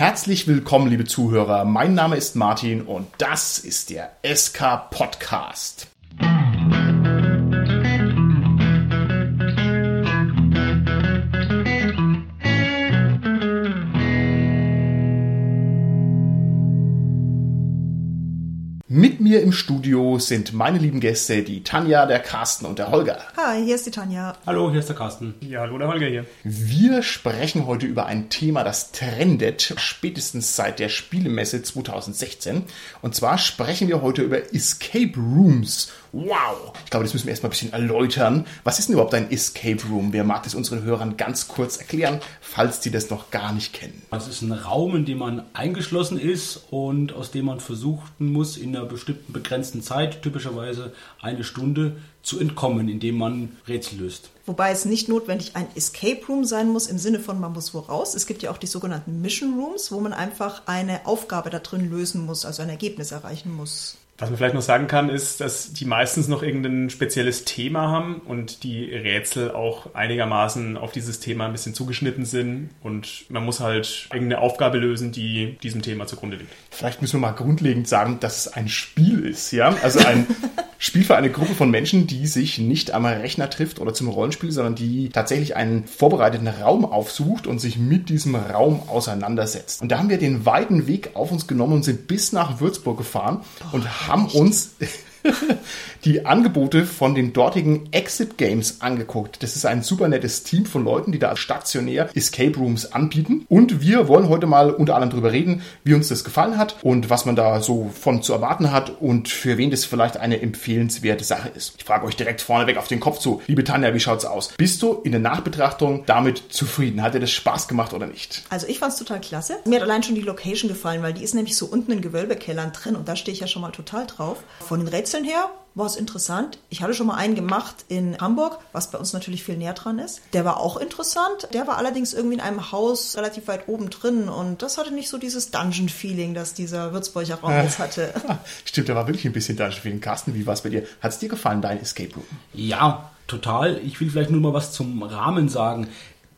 Herzlich willkommen, liebe Zuhörer. Mein Name ist Martin und das ist der SK Podcast. Mir im Studio sind meine lieben Gäste, die Tanja, der Carsten und der Holger. Hi, hier ist die Tanja. Hallo, hier ist der Carsten. Ja, hallo, der Holger hier. Wir sprechen heute über ein Thema, das trendet, spätestens seit der Spielemesse 2016. Und zwar sprechen wir heute über Escape Rooms Wow! Ich glaube, das müssen wir erstmal ein bisschen erläutern. Was ist denn überhaupt ein Escape Room? Wer mag das unseren Hörern ganz kurz erklären, falls die das noch gar nicht kennen? Das ist ein Raum, in dem man eingeschlossen ist und aus dem man versuchen muss, in einer bestimmten begrenzten Zeit, typischerweise eine Stunde, zu entkommen, indem man Rätsel löst. Wobei es nicht notwendig ein Escape Room sein muss im Sinne von man muss wo raus. Es gibt ja auch die sogenannten Mission Rooms, wo man einfach eine Aufgabe da drin lösen muss, also ein Ergebnis erreichen muss. Was man vielleicht noch sagen kann, ist, dass die meistens noch irgendein spezielles Thema haben und die Rätsel auch einigermaßen auf dieses Thema ein bisschen zugeschnitten sind und man muss halt irgendeine Aufgabe lösen, die diesem Thema zugrunde liegt. Vielleicht müssen wir mal grundlegend sagen, dass es ein Spiel ist, ja? Also ein Spiel für eine Gruppe von Menschen, die sich nicht am Rechner trifft oder zum Rollenspiel, sondern die tatsächlich einen vorbereiteten Raum aufsucht und sich mit diesem Raum auseinandersetzt. Und da haben wir den weiten Weg auf uns genommen und sind bis nach Würzburg gefahren und haben uns die Angebote von den dortigen Exit Games angeguckt. Das ist ein super nettes Team von Leuten, die da stationär Escape Rooms anbieten. Und wir wollen heute mal unter anderem darüber reden, wie uns das gefallen hat und was man da so von zu erwarten hat und für wen das vielleicht eine empfehlenswerte Sache ist. Ich frage euch direkt vorneweg auf den Kopf zu. Liebe Tanja, wie schaut's aus? Bist du in der Nachbetrachtung damit zufrieden? Hat dir das Spaß gemacht oder nicht? Also ich fand's total klasse. Mir hat allein schon die Location gefallen, weil die ist nämlich so unten in Gewölbekellern drin und da stehe ich ja schon mal total drauf. Von den Rätseln her war es interessant. Ich hatte schon mal einen gemacht in Hamburg, was bei uns natürlich viel näher dran ist. Der war auch interessant. Der war allerdings irgendwie in einem Haus relativ weit oben drin und das hatte nicht so dieses Dungeon-Feeling, das dieser Würzburger Raum jetzt hatte. Stimmt, da war wirklich ein bisschen Dungeon-Feeling. Carsten, wie war es bei dir? Hat es dir gefallen, dein Escape Room? Ja, total. Ich will vielleicht nur mal was zum Rahmen sagen.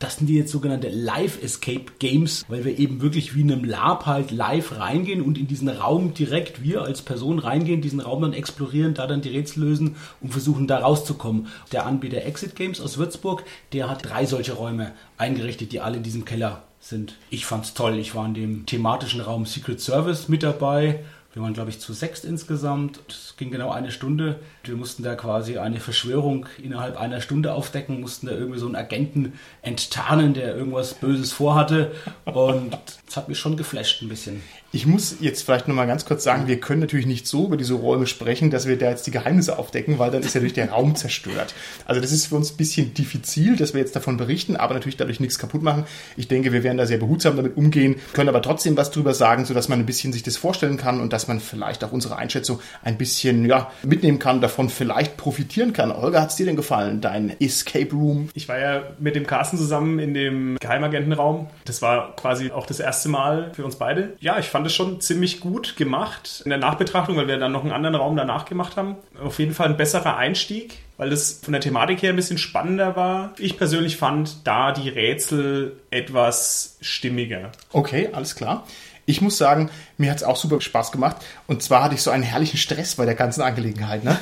Das sind die jetzt sogenannte Live-Escape-Games, weil wir eben wirklich wie in einem Lab halt live reingehen und in diesen Raum direkt wir als Person reingehen, diesen Raum dann explorieren, da dann die Rätsel lösen und versuchen da rauszukommen. Der Anbieter Exit Games aus Würzburg, der hat drei solche Räume eingerichtet, die alle in diesem Keller sind. Ich fand's toll. Ich war in dem thematischen Raum Secret Service mit dabei wir waren, glaube ich, zu sechs insgesamt. Es ging genau eine Stunde. Wir mussten da quasi eine Verschwörung innerhalb einer Stunde aufdecken, mussten da irgendwie so einen Agenten enttarnen, der irgendwas Böses vorhatte. Und es hat mich schon geflasht ein bisschen. Ich muss jetzt vielleicht nochmal ganz kurz sagen, wir können natürlich nicht so über diese Räume sprechen, dass wir da jetzt die Geheimnisse aufdecken, weil dann ist ja durch der Raum zerstört. Also das ist für uns ein bisschen diffizil, dass wir jetzt davon berichten, aber natürlich dadurch nichts kaputt machen. Ich denke, wir werden da sehr behutsam damit umgehen, können aber trotzdem was drüber sagen, sodass man ein bisschen sich das vorstellen kann und dass man vielleicht auch unsere Einschätzung ein bisschen ja, mitnehmen kann, davon vielleicht profitieren kann. Olga, hat es dir denn gefallen, dein Escape Room? Ich war ja mit dem Carsten zusammen in dem Geheimagentenraum. Das war quasi auch das erste Mal für uns beide. Ja, ich fand fand es schon ziemlich gut gemacht in der Nachbetrachtung, weil wir dann noch einen anderen Raum danach gemacht haben. Auf jeden Fall ein besserer Einstieg, weil es von der Thematik her ein bisschen spannender war. Ich persönlich fand da die Rätsel etwas stimmiger. Okay, alles klar. Ich muss sagen, mir hat es auch super Spaß gemacht. Und zwar hatte ich so einen herrlichen Stress bei der ganzen Angelegenheit. Ne?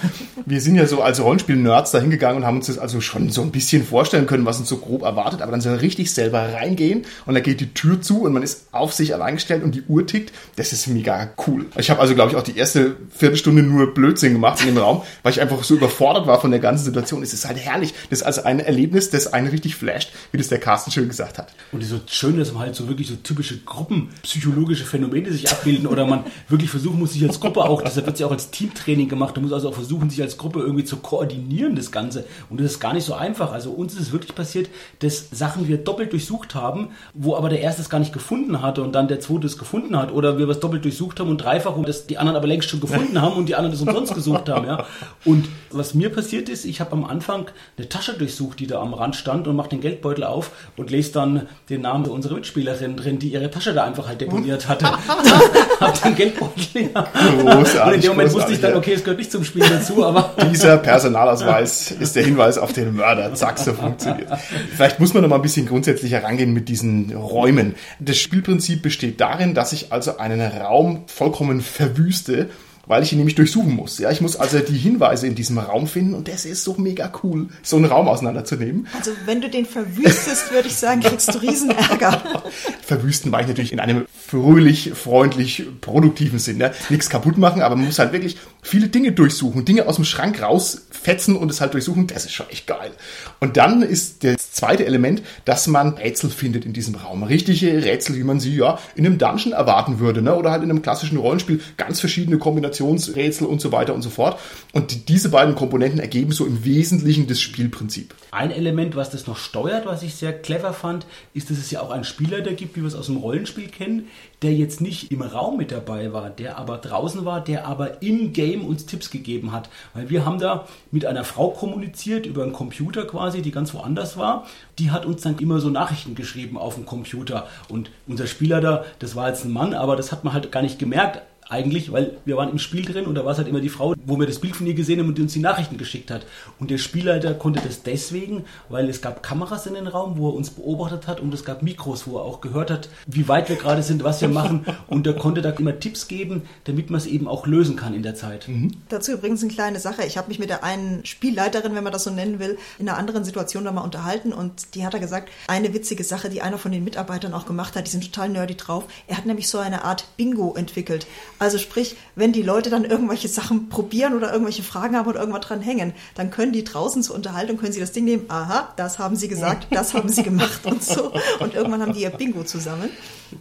Wir sind ja so als Rollenspiel-Nerds da hingegangen und haben uns das also schon so ein bisschen vorstellen können, was uns so grob erwartet. Aber dann soll richtig selber reingehen und dann geht die Tür zu und man ist auf sich allein gestellt und die Uhr tickt. Das ist mega cool. Ich habe also, glaube ich, auch die erste Viertelstunde nur Blödsinn gemacht in dem Raum, weil ich einfach so überfordert war von der ganzen Situation. Es ist halt herrlich. Das ist also ein Erlebnis, das einen richtig flasht, wie das der Carsten schön gesagt hat. Und so schön, dass man halt so wirklich so typische Gruppenpsychologie psychologische Phänomene sich abbilden oder man wirklich versuchen muss, sich als Gruppe auch, deshalb wird es ja auch als Teamtraining gemacht, man muss also auch versuchen, sich als Gruppe irgendwie zu koordinieren, das Ganze. Und das ist gar nicht so einfach. Also uns ist es wirklich passiert, dass Sachen wir doppelt durchsucht haben, wo aber der erste es gar nicht gefunden hatte und dann der zweite es gefunden hat. Oder wir was doppelt durchsucht haben und dreifach und das die anderen aber längst schon gefunden haben und die anderen es umsonst gesucht haben. Ja. Und was mir passiert ist, ich habe am Anfang eine Tasche durchsucht, die da am Rand stand und mache den Geldbeutel auf und lese dann den Namen unserer Mitspielerin drin, die ihre Tasche da einfach halt deponiert hatte. hab den Geldbeutel ja. Großartig, Und in dem Moment wusste ich dann, okay, es gehört nicht zum Spiel dazu, aber Dieser Personalausweis ist der Hinweis auf den Mörder. Zack, so funktioniert. Vielleicht muss man noch mal ein bisschen grundsätzlicher rangehen mit diesen Räumen. Das Spielprinzip besteht darin, dass ich also einen Raum vollkommen verwüste, weil ich ihn nämlich durchsuchen muss. Ja, ich muss also die Hinweise in diesem Raum finden und das ist so mega cool, so einen Raum auseinanderzunehmen. Also wenn du den verwüstest, würde ich sagen, kriegst du riesen Ärger. Verwüsten war ich natürlich in einem fröhlich, freundlich, produktiven Sinn. Ne? Nichts kaputt machen, aber man muss halt wirklich viele Dinge durchsuchen, Dinge aus dem Schrank rausfetzen und es halt durchsuchen. Das ist schon echt geil. Und dann ist das zweite Element, dass man Rätsel findet in diesem Raum. Richtige Rätsel, wie man sie ja in einem Dungeon erwarten würde, ne? oder halt in einem klassischen Rollenspiel. Ganz verschiedene Kombinationsrätsel und so weiter und so fort. Und die- diese beiden Komponenten ergeben so im Wesentlichen das Spielprinzip. Ein Element, was das noch steuert, was ich sehr clever fand, ist, dass es ja auch einen Spielleiter gibt, wie wir es aus dem Rollenspiel kennen, der jetzt nicht im Raum mit dabei war, der aber draußen war, der aber im Game uns Tipps gegeben hat. Weil wir haben da mit einer Frau kommuniziert über einen Computer quasi, die ganz woanders war. Die hat uns dann immer so Nachrichten geschrieben auf dem Computer. Und unser Spielleiter, das war jetzt ein Mann, aber das hat man halt gar nicht gemerkt eigentlich, weil wir waren im Spiel drin und da war es halt immer die Frau, wo wir das Bild von ihr gesehen haben und die uns die Nachrichten geschickt hat. Und der Spielleiter konnte das deswegen, weil es gab Kameras in den Raum, wo er uns beobachtet hat und es gab Mikros, wo er auch gehört hat, wie weit wir gerade sind, was wir machen und er konnte da immer Tipps geben, damit man es eben auch lösen kann in der Zeit. Dazu übrigens eine kleine Sache. Ich habe mich mit der einen Spielleiterin, wenn man das so nennen will, in einer anderen Situation da mal unterhalten und die hat er gesagt, eine witzige Sache, die einer von den Mitarbeitern auch gemacht hat, die sind total nerdy drauf. Er hat nämlich so eine Art Bingo entwickelt. Also sprich, wenn die Leute dann irgendwelche Sachen probieren oder irgendwelche Fragen haben oder irgendwas dran hängen, dann können die draußen zur Unterhaltung, können sie das Ding nehmen, aha, das haben sie gesagt, das haben sie gemacht und so. Und irgendwann haben die ihr Bingo zusammen.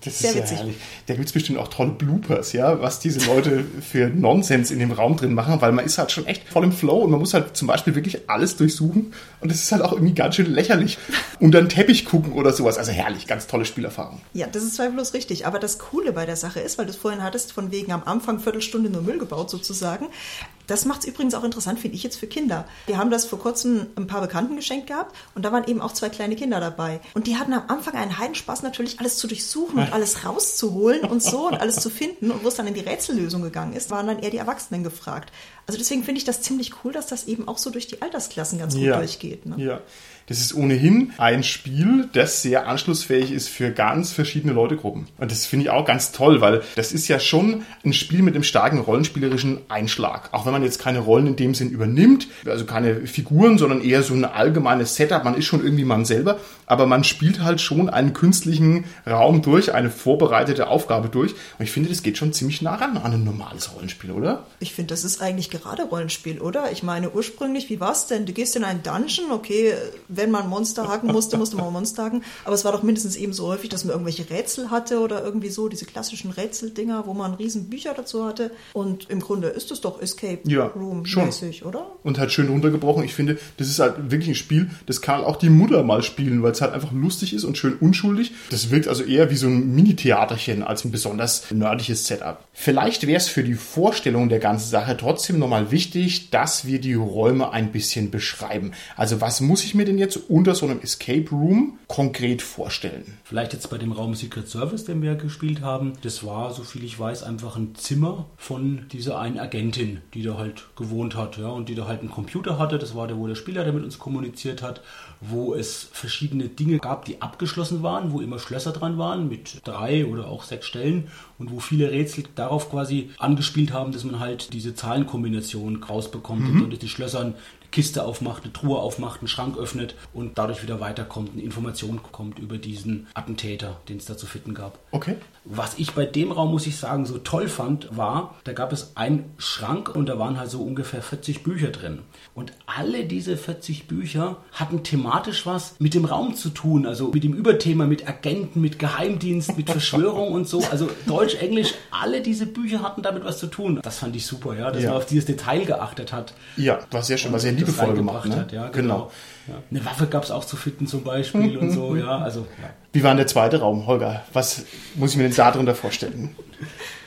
Das Sehr ist ja witzig. herrlich. Da gibt's bestimmt auch tolle Bloopers, ja, was diese Leute für Nonsens in dem Raum drin machen, weil man ist halt schon echt voll im Flow und man muss halt zum Beispiel wirklich alles durchsuchen und es ist halt auch irgendwie ganz schön lächerlich. Unter den Teppich gucken oder sowas. Also herrlich, ganz tolle Spielerfahrung. Ja, das ist zweifellos richtig. Aber das Coole bei der Sache ist, weil du es vorhin hattest, von wegen am Anfang Viertelstunde nur Müll gebaut sozusagen. Das macht es übrigens auch interessant, finde ich jetzt für Kinder. Wir haben das vor kurzem ein paar Bekannten geschenkt gehabt und da waren eben auch zwei kleine Kinder dabei. Und die hatten am Anfang einen Heidenspaß natürlich, alles zu durchsuchen und alles rauszuholen und so und alles zu finden. Und wo es dann in die Rätsellösung gegangen ist, waren dann eher die Erwachsenen gefragt. Also deswegen finde ich das ziemlich cool, dass das eben auch so durch die Altersklassen ganz gut durchgeht. Ne? Ja. Das ist ohnehin ein Spiel, das sehr anschlussfähig ist für ganz verschiedene Leutegruppen. Und das finde ich auch ganz toll, weil das ist ja schon ein Spiel mit einem starken rollenspielerischen Einschlag. Auch wenn man jetzt keine Rollen in dem Sinn übernimmt, also keine Figuren, sondern eher so ein allgemeines Setup. Man ist schon irgendwie man selber, aber man spielt halt schon einen künstlichen Raum durch, eine vorbereitete Aufgabe durch. Und ich finde, das geht schon ziemlich nah ran an ein normales Rollenspiel, oder? Ich finde, das ist eigentlich gerade Rollenspiel, oder? Ich meine, ursprünglich, wie war's denn? Du gehst in einen Dungeon, okay, wenn man Monster haken musste, musste man Monster haken, aber es war doch mindestens eben so häufig, dass man irgendwelche Rätsel hatte oder irgendwie so, diese klassischen Rätseldinger, wo man riesen Bücher dazu hatte. Und im Grunde ist es doch Escape Ja, Room schon. mäßig, oder? und halt schön runtergebrochen. Ich finde, das ist halt wirklich ein Spiel, das kann auch die Mutter mal spielen, weil es halt einfach lustig ist und schön unschuldig. Das wirkt also eher wie so ein Mini-Theaterchen als ein besonders nerdiges Setup. Vielleicht wäre es für die Vorstellung der ganzen Sache trotzdem nochmal wichtig, dass wir die Räume ein bisschen beschreiben. Also was muss ich mir denn jetzt unter so einem Escape Room konkret vorstellen? Vielleicht jetzt bei dem Raum Secret Service, den wir gespielt haben. Das war, so viel ich weiß, einfach ein Zimmer von dieser einen Agentin, die da halt gewohnt hat. Ja, und die da halt einen Computer hatte. Das war der, wo der Spieler der mit uns kommuniziert hat. Wo es verschiedene Dinge gab, die abgeschlossen waren, wo immer Schlösser dran waren mit drei oder auch sechs Stellen. Und wo viele Rätsel darauf quasi angespielt haben, dass man halt diese Zahlenkombination rausbekommt und durch die Schlössern Kiste aufmacht, eine Truhe aufmacht, einen Schrank öffnet und dadurch wieder weiterkommt, eine Information kommt über diesen Attentäter, den es da zu finden gab. Okay. Was ich bei dem Raum, muss ich sagen, so toll fand, war, da gab es einen Schrank und da waren halt so ungefähr 40 Bücher drin. Und alle diese 40 Bücher hatten thematisch was mit dem Raum zu tun, also mit dem Überthema, mit Agenten, mit Geheimdienst, mit Verschwörung und so. Also Deutsch, Englisch, alle diese Bücher hatten damit was zu tun. Das fand ich super, ja, dass Ja. man auf dieses Detail geachtet hat. Ja, war sehr schön, war sehr liebevoll gemacht. Ne? hat, ja, genau. Ja. Eine Waffe gab es auch zu finden zum Beispiel und so, ja, also ja. Wie war denn der zweite Raum, Holger? Was muss ich mir denn da drunter vorstellen?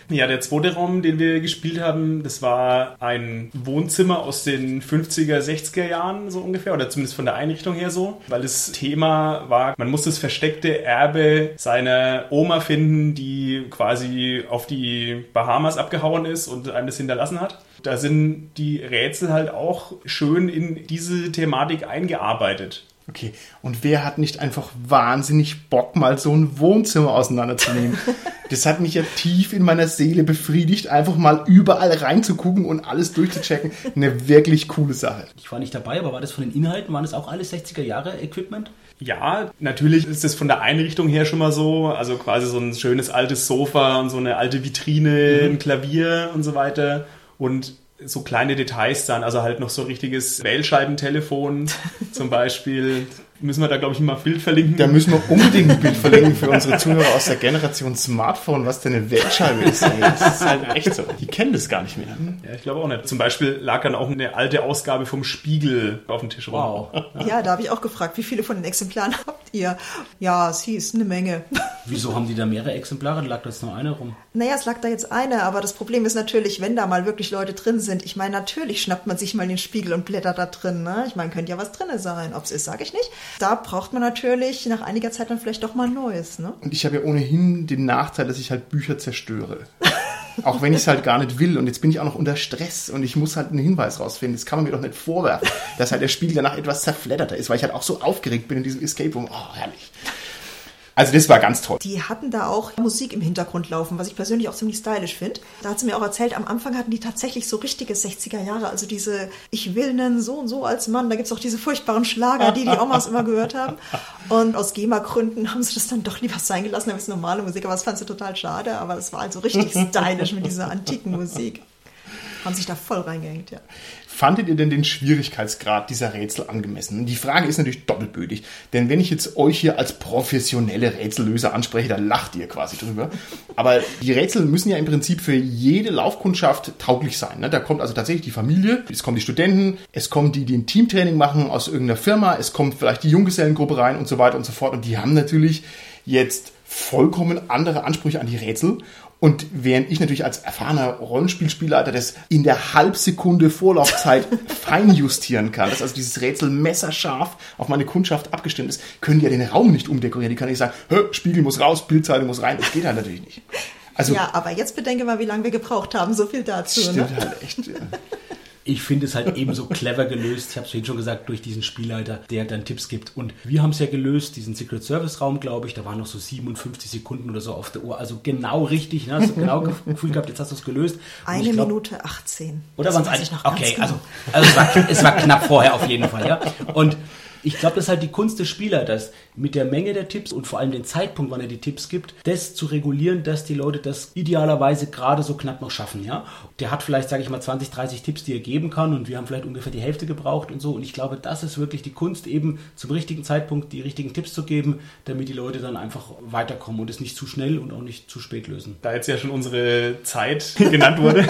Ja, der zweite Raum, den wir gespielt haben, das war ein Wohnzimmer aus den 50er, 60er Jahren so ungefähr, oder zumindest von der Einrichtung her so, weil das Thema war, man muss das versteckte Erbe seiner Oma finden, die quasi auf die Bahamas abgehauen ist und einem das hinterlassen hat. Da sind die Rätsel halt auch schön in diese Thematik eingearbeitet. Okay, und wer hat nicht einfach wahnsinnig Bock, mal so ein Wohnzimmer auseinanderzunehmen? das hat mich ja tief in meiner Seele befriedigt, einfach mal überall reinzugucken und alles durchzuchecken. Eine wirklich coole Sache. Ich war nicht dabei, aber war das von den Inhalten, waren das auch alles 60er Jahre Equipment? Ja, natürlich ist es von der Einrichtung her schon mal so. Also quasi so ein schönes altes Sofa und so eine alte Vitrine, mhm. ein Klavier und so weiter. Und so kleine Details dann, also halt noch so richtiges Wählscheibentelefon zum Beispiel. Müssen wir da, glaube ich, mal ein Bild verlinken? Da müssen wir unbedingt ein Bild verlinken für unsere Zuhörer aus der Generation Smartphone, was denn eine Wählscheibe ist. Das ist halt echt so. Die kennen das gar nicht mehr. Ja, ich glaube auch nicht. Zum Beispiel lag dann auch eine alte Ausgabe vom Spiegel auf dem Tisch rum. Wow. Ja, da habe ich auch gefragt, wie viele von den Exemplaren habt ihr? Ja, es hieß eine Menge. Wieso haben die da mehrere Exemplare? Lag da jetzt nur eine rum? Naja, es lag da jetzt eine, aber das Problem ist natürlich, wenn da mal wirklich Leute drin sind. Ich meine, natürlich schnappt man sich mal den Spiegel und blättert da drin. Ne? Ich meine, könnte ja was drin sein. Ob es ist, sage ich nicht. Da braucht man natürlich nach einiger Zeit dann vielleicht doch mal Neues. Ne? Und ich habe ja ohnehin den Nachteil, dass ich halt Bücher zerstöre. auch wenn ich es halt gar nicht will. Und jetzt bin ich auch noch unter Stress und ich muss halt einen Hinweis rausfinden. Das kann man mir doch nicht vorwerfen, dass halt der Spiegel danach etwas zerfledderter ist, weil ich halt auch so aufgeregt bin in diesem Escape Room. Oh, herrlich. Also das war ganz toll. Die hatten da auch Musik im Hintergrund laufen, was ich persönlich auch ziemlich stylisch finde. Da hat sie mir auch erzählt, am Anfang hatten die tatsächlich so richtige 60er Jahre, also diese Ich will nen so und so als Mann. Da gibt es auch diese furchtbaren Schlager, die die Omas immer gehört haben. Und aus GEMA-Gründen haben sie das dann doch lieber sein gelassen, da ist normale Musik, aber das fand sie total schade. Aber das war also richtig stylisch mit dieser antiken Musik. Haben sich da voll reingehängt, ja. Fandet ihr denn den Schwierigkeitsgrad dieser Rätsel angemessen? Die Frage ist natürlich doppelbödig, denn wenn ich jetzt euch hier als professionelle Rätsellöser anspreche, dann lacht ihr quasi drüber. Aber die Rätsel müssen ja im Prinzip für jede Laufkundschaft tauglich sein. Ne? Da kommt also tatsächlich die Familie, es kommen die Studenten, es kommen die, die ein Teamtraining machen aus irgendeiner Firma, es kommt vielleicht die Junggesellengruppe rein und so weiter und so fort. Und die haben natürlich jetzt vollkommen andere Ansprüche an die Rätsel. Und während ich natürlich als erfahrener Rollenspielspielleiter das in der Halbsekunde Vorlaufzeit feinjustieren kann, dass also dieses Rätsel messerscharf auf meine Kundschaft abgestimmt ist, können die ja den Raum nicht umdekorieren. Die kann nicht sagen, Spiegel muss raus, Bildzeile muss rein. Das geht halt natürlich nicht. Also, ja, aber jetzt bedenke mal, wie lange wir gebraucht haben. So viel dazu. Stimmt ne? halt echt. Ja ich finde es halt eben so clever gelöst. Ich habe es vorhin schon gesagt, durch diesen Spielleiter, der dann Tipps gibt. Und wir haben es ja gelöst, diesen Secret Service Raum, glaube ich. Da waren noch so 57 Sekunden oder so auf der Uhr. Also genau richtig. Ne? Hast du genau Gefühl gehabt, jetzt hast du es gelöst. Eine glaub, Minute 18. Oder waren es eigentlich noch Okay, also, also es, war, es war knapp vorher auf jeden Fall. ja. Und ich glaube, das ist halt die Kunst des Spielers, mit der Menge der Tipps und vor allem den Zeitpunkt, wann er die Tipps gibt, das zu regulieren, dass die Leute das idealerweise gerade so knapp noch schaffen. Ja? Der hat vielleicht, sage ich mal, 20, 30 Tipps, die er geben kann und wir haben vielleicht ungefähr die Hälfte gebraucht und so. Und ich glaube, das ist wirklich die Kunst, eben zum richtigen Zeitpunkt die richtigen Tipps zu geben, damit die Leute dann einfach weiterkommen und es nicht zu schnell und auch nicht zu spät lösen. Da jetzt ja schon unsere Zeit genannt wurde,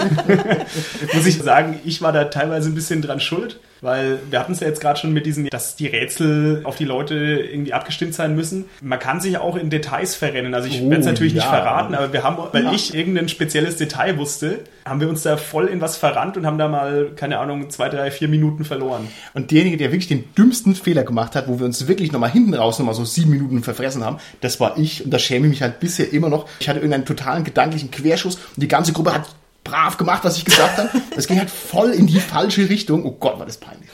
muss ich sagen, ich war da teilweise ein bisschen dran schuld weil wir hatten es ja jetzt gerade schon mit diesen, dass die Rätsel auf die Leute irgendwie abgestimmt sein müssen. Man kann sich auch in Details verrennen. Also ich oh, werde es natürlich ja. nicht verraten, aber wir haben, weil ja. ich irgendein spezielles Detail wusste, haben wir uns da voll in was verrannt und haben da mal, keine Ahnung, zwei, drei, vier Minuten verloren. Und derjenige, der wirklich den dümmsten Fehler gemacht hat, wo wir uns wirklich nochmal hinten raus nochmal so sieben Minuten verfressen haben, das war ich und da schäme ich mich halt bisher immer noch. Ich hatte irgendeinen totalen gedanklichen Querschuss und die ganze Gruppe hat brav gemacht, was ich gesagt habe. Das ging halt voll in die falsche Richtung. Oh Gott, war das peinlich.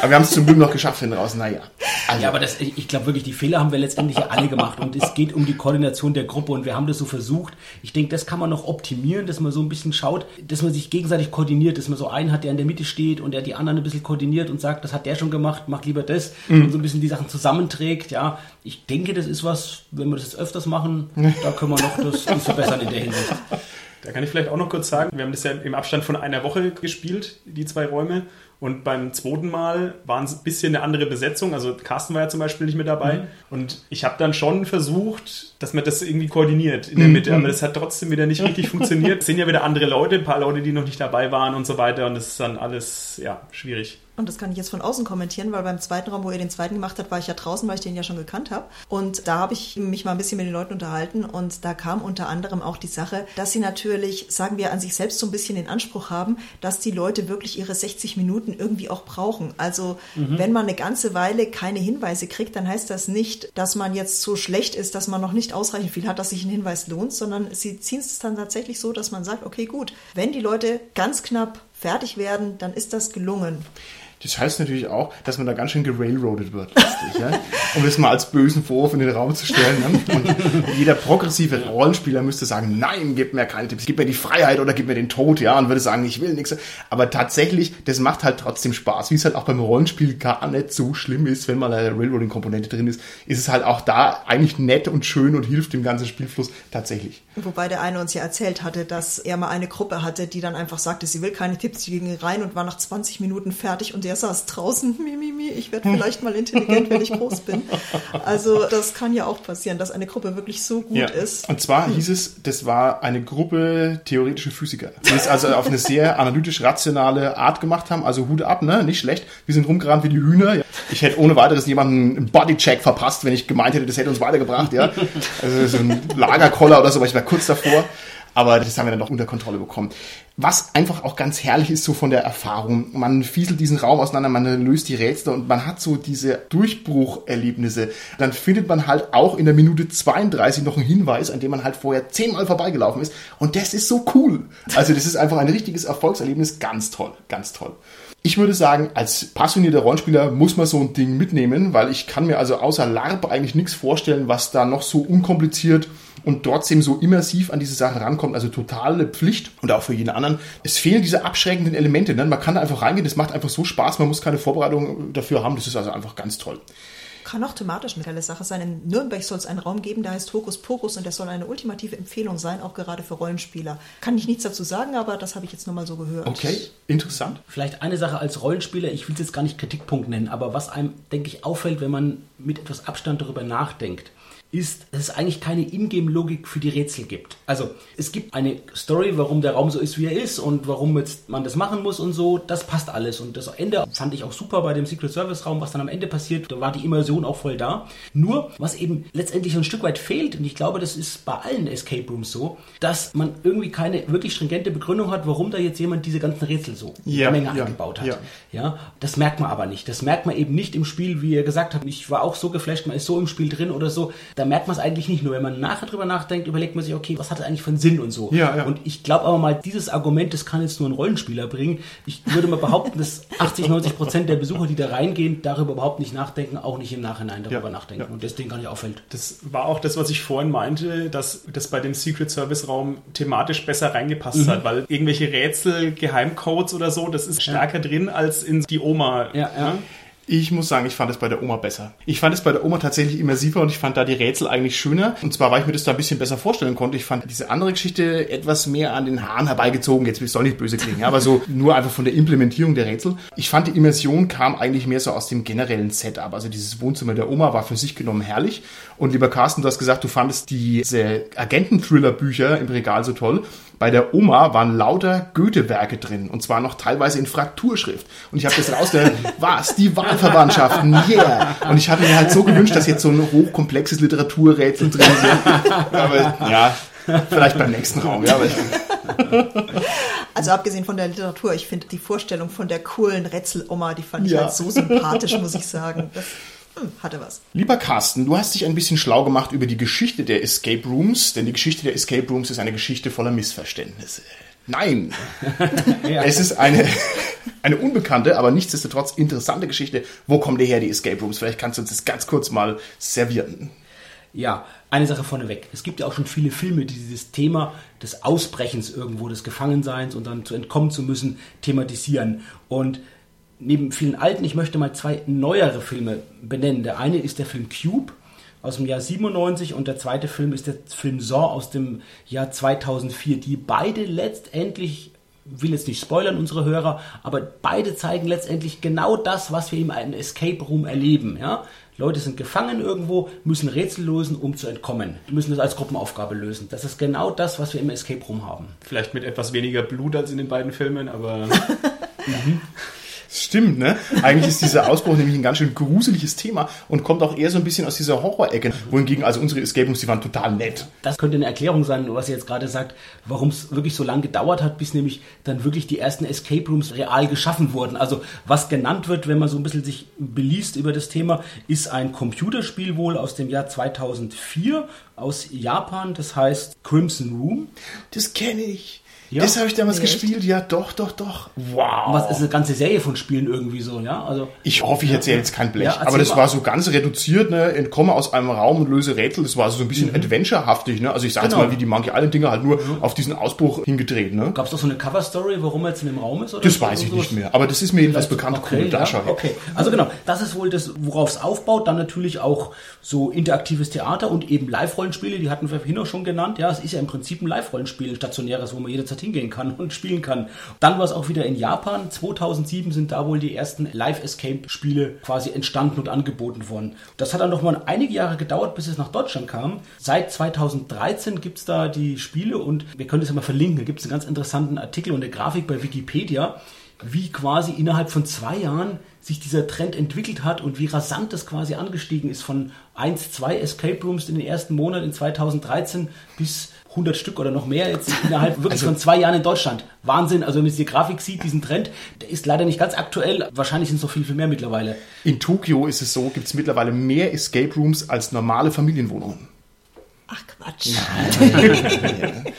Aber wir haben es zum Glück noch geschafft hinten raus. Naja. Also. Ja, aber das, ich glaube wirklich, die Fehler haben wir letztendlich ja alle gemacht. Und es geht um die Koordination der Gruppe und wir haben das so versucht. Ich denke, das kann man noch optimieren, dass man so ein bisschen schaut, dass man sich gegenseitig koordiniert, dass man so einen hat, der in der Mitte steht und der die anderen ein bisschen koordiniert und sagt, das hat der schon gemacht, mach lieber das. Mhm. Und so ein bisschen die Sachen zusammenträgt. Ja, ich denke, das ist was, wenn wir das jetzt öfters machen, da können wir noch das, das verbessern in der Hinsicht. Da kann ich vielleicht auch noch kurz sagen, wir haben das ja im Abstand von einer Woche gespielt, die zwei Räume. Und beim zweiten Mal war es ein bisschen eine andere Besetzung. Also Carsten war ja zum Beispiel nicht mit dabei. Mhm. Und ich habe dann schon versucht, dass man das irgendwie koordiniert in der mhm. Mitte. Aber das hat trotzdem wieder nicht richtig funktioniert. Es sind ja wieder andere Leute, ein paar Leute, die noch nicht dabei waren und so weiter. Und das ist dann alles, ja, schwierig. Und das kann ich jetzt von außen kommentieren, weil beim zweiten Raum, wo ihr den zweiten gemacht habt, war ich ja draußen, weil ich den ja schon gekannt habe. Und da habe ich mich mal ein bisschen mit den Leuten unterhalten und da kam unter anderem auch die Sache, dass sie natürlich, sagen wir, an sich selbst so ein bisschen den Anspruch haben, dass die Leute wirklich ihre 60 Minuten irgendwie auch brauchen. Also mhm. wenn man eine ganze Weile keine Hinweise kriegt, dann heißt das nicht, dass man jetzt so schlecht ist, dass man noch nicht ausreichend viel hat, dass sich ein Hinweis lohnt, sondern sie ziehen es dann tatsächlich so, dass man sagt, okay, gut, wenn die Leute ganz knapp fertig werden, dann ist das gelungen. Das heißt natürlich auch, dass man da ganz schön gerailroadet wird, lustig, ja? um das mal als bösen Vorwurf in den Raum zu stellen. Ne? Und jeder progressive Rollenspieler müsste sagen, nein, gib mir keine Tipps, gib mir die Freiheit oder gib mir den Tod, ja, und würde sagen, ich will nichts. Aber tatsächlich, das macht halt trotzdem Spaß, wie es halt auch beim Rollenspiel gar nicht so schlimm ist, wenn mal eine Railroading-Komponente drin ist, ist es halt auch da eigentlich nett und schön und hilft dem ganzen Spielfluss tatsächlich. Wobei der eine uns ja erzählt hatte, dass er mal eine Gruppe hatte, die dann einfach sagte, sie will keine Tipps, sie ging rein und war nach 20 Minuten fertig und der saß draußen, mimimi, ich werde vielleicht mal intelligent, wenn ich groß bin. Also das kann ja auch passieren, dass eine Gruppe wirklich so gut ja. ist. Und zwar hieß es, das war eine Gruppe theoretische Physiker, die es also auf eine sehr analytisch rationale Art gemacht haben. Also Hut ab, ne? Nicht schlecht. Wir sind rumgerannt wie die Hühner. Ich hätte ohne weiteres jemanden einen Bodycheck verpasst, wenn ich gemeint hätte, das hätte uns weitergebracht, ja. Also so ein Lagerkoller oder so, aber ich war kurz davor. Aber das haben wir dann doch unter Kontrolle bekommen. Was einfach auch ganz herrlich ist, so von der Erfahrung. Man fieselt diesen Raum auseinander, man löst die Rätsel und man hat so diese Durchbrucherlebnisse. Dann findet man halt auch in der Minute 32 noch einen Hinweis, an dem man halt vorher zehnmal vorbeigelaufen ist. Und das ist so cool. Also das ist einfach ein richtiges Erfolgserlebnis. Ganz toll, ganz toll. Ich würde sagen, als passionierter Rollenspieler muss man so ein Ding mitnehmen, weil ich kann mir also außer LARP eigentlich nichts vorstellen, was da noch so unkompliziert und trotzdem so immersiv an diese Sachen rankommt. Also totale Pflicht und auch für jeden anderen. Es fehlen diese abschreckenden Elemente. Ne? Man kann da einfach reingehen, das macht einfach so Spaß, man muss keine Vorbereitung dafür haben. Das ist also einfach ganz toll. Kann auch thematisch eine geile Sache sein. In Nürnberg soll es einen Raum geben, der heißt Hokus Pokus und der soll eine ultimative Empfehlung sein, auch gerade für Rollenspieler. Kann ich nichts dazu sagen, aber das habe ich jetzt nur mal so gehört. Okay, interessant. Vielleicht eine Sache als Rollenspieler, ich will es jetzt gar nicht Kritikpunkt nennen, aber was einem, denke ich, auffällt, wenn man mit etwas Abstand darüber nachdenkt ist, dass es eigentlich keine Ingame-Logik für die Rätsel gibt. Also es gibt eine Story, warum der Raum so ist, wie er ist und warum jetzt man das machen muss und so. Das passt alles. Und das Ende fand ich auch super bei dem Secret Service Raum, was dann am Ende passiert. Da war die Immersion auch voll da. Nur, was eben letztendlich ein Stück weit fehlt, und ich glaube, das ist bei allen Escape Rooms so, dass man irgendwie keine wirklich stringente Begründung hat, warum da jetzt jemand diese ganzen Rätsel so ja, Menge ja, eingebaut hat. Ja. ja, das merkt man aber nicht. Das merkt man eben nicht im Spiel, wie ihr gesagt habt. Ich war auch so geflasht, man ist so im Spiel drin oder so. Da merkt man es eigentlich nicht. Nur wenn man nachher drüber nachdenkt, überlegt man sich, okay, was hat das eigentlich für einen Sinn und so. Ja, ja. Und ich glaube aber mal, dieses Argument, das kann jetzt nur ein Rollenspieler bringen. Ich würde mal behaupten, dass 80, 90 Prozent der Besucher, die da reingehen, darüber überhaupt nicht nachdenken, auch nicht im Nachhinein darüber ja, nachdenken. Und deswegen gar nicht auffällt. Das war auch das, was ich vorhin meinte, dass das bei dem Secret Service Raum thematisch besser reingepasst mhm. hat, weil irgendwelche Rätsel, Geheimcodes oder so, das ist stärker drin als in die Oma. Ja, ja. Ich muss sagen, ich fand es bei der Oma besser. Ich fand es bei der Oma tatsächlich immersiver und ich fand da die Rätsel eigentlich schöner. Und zwar, weil ich mir das da ein bisschen besser vorstellen konnte. Ich fand diese andere Geschichte etwas mehr an den Haaren herbeigezogen. Jetzt soll nicht böse klingen, aber so nur einfach von der Implementierung der Rätsel. Ich fand, die Immersion kam eigentlich mehr so aus dem generellen Setup. Also dieses Wohnzimmer der Oma war für sich genommen herrlich. Und lieber Carsten, du hast gesagt, du fandest diese Agenten-Thriller-Bücher im Regal so toll. Bei der Oma waren lauter Goethe-Werke drin und zwar noch teilweise in Frakturschrift. Und ich habe das rausgehört, was? Die Wahlverwandtschaften, yeah! Und ich hatte mir halt so gewünscht, dass jetzt so ein hochkomplexes Literaturrätsel drin sind. Aber ja, vielleicht beim nächsten Raum. Ja, also abgesehen von der Literatur, ich finde die Vorstellung von der coolen Rätsel-Oma, die fand ich ja. halt so sympathisch, muss ich sagen. Das hatte was. Lieber Carsten, du hast dich ein bisschen schlau gemacht über die Geschichte der Escape Rooms, denn die Geschichte der Escape Rooms ist eine Geschichte voller Missverständnisse. Nein, ja. es ist eine, eine unbekannte, aber nichtsdestotrotz interessante Geschichte. Wo kommen die her, die Escape Rooms? Vielleicht kannst du uns das ganz kurz mal servieren. Ja, eine Sache vorneweg. Es gibt ja auch schon viele Filme, die dieses Thema des Ausbrechens irgendwo, des Gefangenseins und dann zu entkommen zu müssen, thematisieren. Und neben vielen alten, ich möchte mal zwei neuere Filme benennen. Der eine ist der Film Cube aus dem Jahr 97 und der zweite Film ist der Film Saw aus dem Jahr 2004, die beide letztendlich will jetzt nicht spoilern, unsere Hörer, aber beide zeigen letztendlich genau das, was wir einem Escape Room erleben. Ja? Leute sind gefangen irgendwo, müssen Rätsel lösen, um zu entkommen. Die müssen das als Gruppenaufgabe lösen. Das ist genau das, was wir im Escape Room haben. Vielleicht mit etwas weniger Blut als in den beiden Filmen, aber. mhm. Stimmt, ne? Eigentlich ist dieser Ausbruch nämlich ein ganz schön gruseliges Thema und kommt auch eher so ein bisschen aus dieser Horror-Ecke. Wohingegen also unsere Escape Rooms, die waren total nett. Das könnte eine Erklärung sein, was ihr jetzt gerade sagt, warum es wirklich so lange gedauert hat, bis nämlich dann wirklich die ersten Escape Rooms real geschaffen wurden. Also was genannt wird, wenn man so ein bisschen sich beliest über das Thema, ist ein Computerspiel wohl aus dem Jahr 2004 aus Japan, das heißt Crimson Room. Das kenne ich. Ja? Das habe ich damals Nee, echt? gespielt, ja, doch, doch, doch. Wow. Und was ist eine ganze Serie von Spielen irgendwie so, ja? Also Ich hoffe, ich erzähle jetzt kein Blech, Ja, aber das mal. war so ganz reduziert, ne? Entkomme aus einem Raum und löse Rätsel. Das war so ein bisschen adventurehaftig, ne? Also ich sage Mhm. Genau. jetzt mal, wie die Monkey Island Dinger halt nur auf diesen Ausbruch hingedreht, ne? gab es doch so eine Cover Story, warum er jetzt in dem Raum ist oder Das weiß ich nicht mehr, aber das ist mir jedenfalls bekannt. Okay, Coole ja, Darschau. okay. Also genau, das ist wohl das, worauf es aufbaut. Dann natürlich auch so interaktives Theater und eben Live-Rollenspiele, die hatten wir vorhin auch schon genannt. Ja, es ist ja im Prinzip ein Live-Rollenspiel, stationäres, wo man jederzeit hingehen kann und spielen kann. Dann war es auch wieder in Japan. 2007 sind da wohl die ersten Live-Escape-Spiele quasi entstanden und angeboten worden. Das hat dann noch mal einige Jahre gedauert, bis es nach Deutschland kam. Seit 2013 gibt es da die Spiele und wir können das ja mal verlinken. Da gibt es einen ganz interessanten Artikel und eine Grafik bei Wikipedia wie quasi innerhalb von zwei Jahren sich dieser Trend entwickelt hat und wie rasant das quasi angestiegen ist von 1, 2 Escape Rooms in den ersten Monaten in 2013 bis 100 Stück oder noch mehr jetzt innerhalb wirklich von zwei Jahren in Deutschland. Wahnsinn, also wenn man diese Grafik sieht, diesen Trend, der ist leider nicht ganz aktuell. Wahrscheinlich sind es noch viel, viel mehr mittlerweile. In Tokio ist es so, gibt es mittlerweile mehr Escape Rooms als normale Familienwohnungen. Ach Quatsch.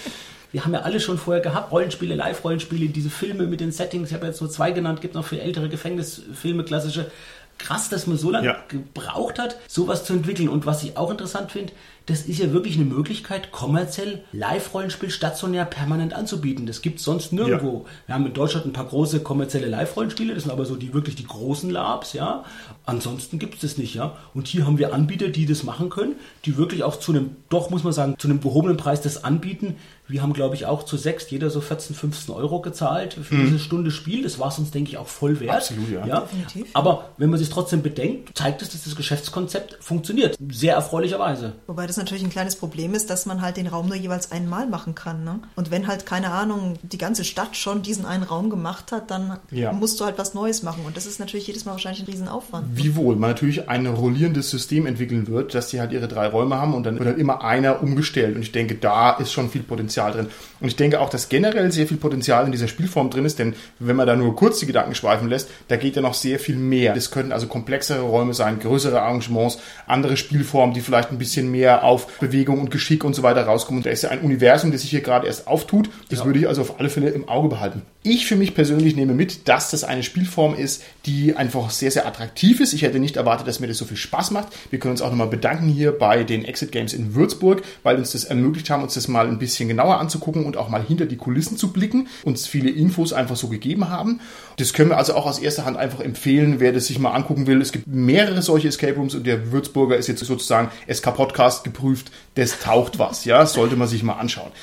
Wir haben ja alle schon vorher gehabt, Rollenspiele, Live-Rollenspiele, diese Filme mit den Settings, ich habe jetzt nur zwei genannt, gibt noch für ältere Gefängnisfilme, klassische. Krass, dass man so lange Ja. gebraucht hat, sowas zu entwickeln. Und was ich auch interessant finde, das ist ja wirklich eine Möglichkeit, kommerziell Live-Rollenspiel stationär permanent anzubieten. Das gibt es sonst nirgendwo. Wir haben in Deutschland ein paar große kommerzielle Live-Rollenspiele, das sind aber so die wirklich die großen Labs, ja. Ansonsten gibt es das nicht, ja. Und hier haben wir Anbieter, die das machen können, die wirklich auch zu einem, doch muss man sagen, zu einem gehobenen Preis das anbieten. Wir haben, glaube ich, auch zu sechs jeder so 14, 15 Euro gezahlt für diese Stunde Spiel. Das war es uns, denke ich, auch voll wert. Absolut, ja. Definitiv. Aber wenn man sich trotzdem bedenkt, zeigt es, dass das Geschäftskonzept funktioniert. Sehr erfreulicherweise. Wobei das natürlich ein kleines Problem ist, dass man halt den Raum nur jeweils einmal machen kann. Ne? Und wenn halt, keine Ahnung, die ganze Stadt schon diesen einen Raum gemacht hat, dann Ja. musst du halt was Neues machen. Und das ist natürlich jedes Mal wahrscheinlich ein Riesenaufwand. Wiewohl man natürlich ein rollierendes System entwickeln wird, dass die halt ihre drei Räume haben und dann wird halt immer einer umgestellt. Und ich denke, da ist schon viel Potenzial drin. Und ich denke auch, dass generell sehr viel Potenzial in dieser Spielform drin ist, denn wenn man da nur kurz die Gedanken schweifen lässt, da geht ja noch sehr viel mehr. Das könnten also komplexere Räume sein, größere Arrangements, andere Spielformen, die vielleicht ein bisschen mehr auf Bewegung und Geschick und so weiter rauskommen. Und da ist ja ein Universum, das sich hier gerade erst auftut. Das würde ich also auf alle Fälle im Auge behalten. Ich für mich persönlich nehme mit, dass das eine Spielform ist, die einfach sehr, sehr attraktiv ist. Ich hätte nicht erwartet, dass mir das so viel Spaß macht. Wir können uns auch nochmal bedanken hier bei den Exit Games in Würzburg, weil uns das ermöglicht haben, uns das mal ein bisschen genauer anzugucken und auch mal hinter die Kulissen zu blicken, uns viele Infos einfach so gegeben haben. Das können wir also auch aus erster Hand einfach empfehlen, wer das sich mal angucken will. Es gibt mehrere solche Escape Rooms und der Würzburger ist jetzt sozusagen SK-Podcast geprüft. Das taucht was, ja, sollte man sich mal anschauen.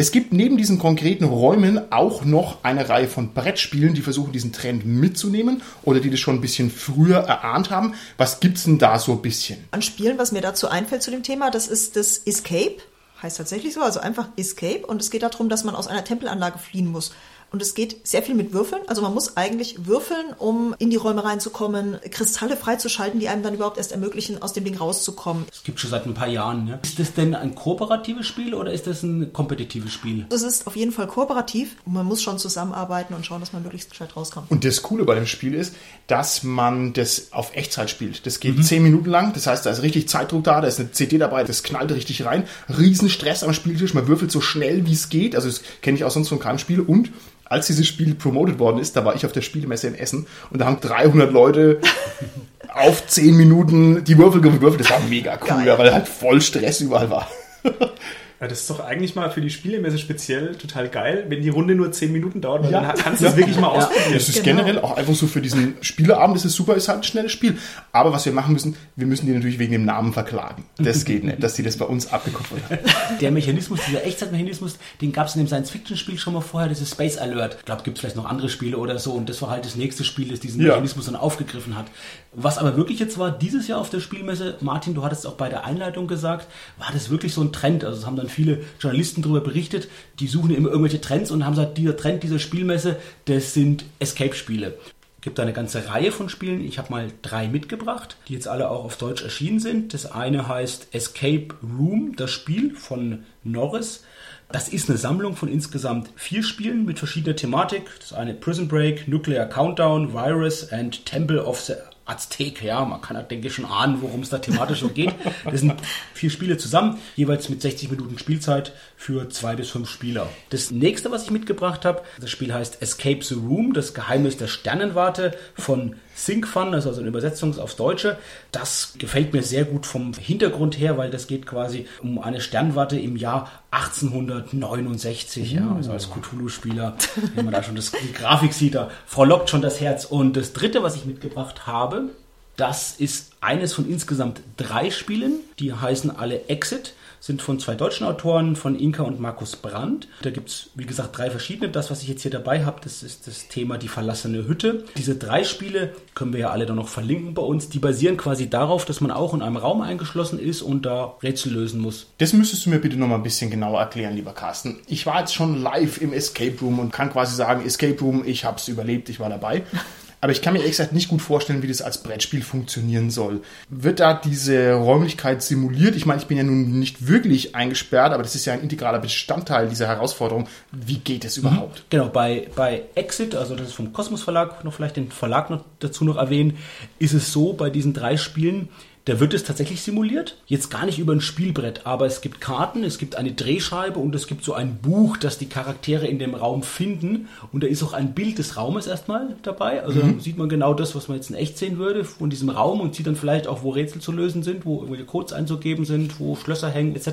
Es gibt neben diesen konkreten Räumen auch noch eine Reihe von Brettspielen, die versuchen, diesen Trend mitzunehmen oder die das schon ein bisschen früher erahnt haben. Was gibt's denn da so ein bisschen? An Spielen, was mir dazu einfällt zu dem Thema, das ist das Escape. Heißt tatsächlich so, also einfach Escape. Und es geht darum, dass man aus einer Tempelanlage fliehen muss. Und es geht sehr viel mit Würfeln. Also man muss eigentlich würfeln, um in die Räume reinzukommen, Kristalle freizuschalten, die einem dann überhaupt erst ermöglichen, aus dem Ding rauszukommen. Das gibt schon seit ein paar Jahren. Ne? Ist das denn ein kooperatives Spiel oder ist das ein kompetitives Spiel? Es ist auf jeden Fall kooperativ und man muss schon zusammenarbeiten und schauen, dass man möglichst gescheit rauskommt. Und das Coole bei dem Spiel ist, dass man das auf Echtzeit spielt. Das geht zehn Minuten lang, das heißt, da ist richtig Zeitdruck da, da ist eine CD dabei, das knallt richtig rein. Riesenstress am Spieltisch, man würfelt so schnell wie es geht. Also das kenne ich auch sonst von keinem Spiel. Und als dieses Spiel promoted worden ist, da war ich auf der Spielemesse in Essen und da haben 300 Leute auf 10 Minuten die Würfel gewürfelt. Das war mega cool, Geil. ja, weil halt voll Stress überall war. Ja, das ist doch eigentlich mal für die Spielemesse speziell total geil, wenn die Runde nur 10 Minuten dauert, weil Ja. dann kannst du es wirklich mal ausprobieren. Das ist Genau. generell auch einfach so für diesen Spieleabend, das ist super, ist halt ein schnelles Spiel. Aber was wir machen müssen, wir müssen die natürlich wegen dem Namen verklagen. Das geht nicht, dass die das bei uns abgekupfert haben. Der Mechanismus, dieser Echtzeitmechanismus, den gab es in dem Science-Fiction-Spiel schon mal vorher, das ist Space Alert. Ich glaube, gibt es vielleicht noch andere Spiele oder so und das war halt das nächste Spiel, das diesen Ja. Mechanismus dann aufgegriffen hat. Was aber wirklich jetzt war, dieses Jahr auf der Spielmesse, Martin, du hattest es auch bei der Einleitung gesagt, war das wirklich so ein Trend. Also es haben dann viele Journalisten darüber berichtet, die suchen immer irgendwelche Trends und haben gesagt, dieser Trend dieser Spielmesse, das sind Escape-Spiele. gibt da eine ganze Reihe von Spielen. Ich habe mal drei mitgebracht, die jetzt alle auch auf Deutsch erschienen sind. Das eine heißt Escape Room, das Spiel von Norris. Das ist eine Sammlung von insgesamt vier Spielen mit verschiedener Thematik. Das eine Prison Break, Nuclear Countdown, Virus and Temple of the Aztek, ja, man kann, denke ich, schon ahnen, worum es da thematisch so geht. Das sind vier Spiele zusammen, jeweils mit 60 Minuten Spielzeit für zwei bis fünf Spieler. Das nächste, was ich mitgebracht habe, das Spiel heißt Escape the Room, das Geheimnis der Sternenwarte von SyncFun, das ist also eine Übersetzung aufs Deutsche. Das gefällt mir sehr gut vom Hintergrund her, weil das geht quasi um eine Sternwarte im Jahr 1869. Ja, also als Cthulhu-Spieler, wenn man da schon das, die Grafik sieht, da frohlockt schon das Herz. Und das dritte, was ich mitgebracht habe, das ist eines von insgesamt drei Spielen. Die heißen alle Exit sind von zwei deutschen Autoren, von Inka und Markus Brandt. Da gibt es, wie gesagt, drei verschiedene. Das, was ich jetzt hier dabei habe, das ist das Thema Die verlassene Hütte. Diese drei Spiele können wir ja alle dann noch verlinken bei uns. Die basieren quasi darauf, dass man auch in einem Raum eingeschlossen ist und da Rätsel lösen muss. Das müsstest du mir bitte noch mal ein bisschen genauer erklären, lieber Carsten. Ich war jetzt schon live im Escape Room und kann quasi sagen, Escape Room, ich habe es überlebt, ich war dabei. Aber ich kann mir ehrlich gesagt nicht gut vorstellen, wie das als Brettspiel funktionieren soll. Wird da diese Räumlichkeit simuliert? Ich meine, ich bin ja nun nicht wirklich eingesperrt, aber das ist ja ein integraler Bestandteil dieser Herausforderung. Wie geht es überhaupt? Genau, bei, bei Exit, also das ist vom Kosmos Verlag, noch vielleicht den Verlag noch dazu noch erwähnen, ist es so bei diesen drei Spielen, da wird es tatsächlich simuliert. Jetzt gar nicht über ein Spielbrett, aber es gibt Karten, es gibt eine Drehscheibe und es gibt so ein Buch, das die Charaktere in dem Raum finden. Und da ist auch ein Bild des Raumes erstmal dabei. Also mhm. sieht man genau das, was man jetzt in echt sehen würde von diesem Raum und sieht dann vielleicht auch, wo Rätsel zu lösen sind, wo irgendwelche Codes einzugeben sind, wo Schlösser hängen etc.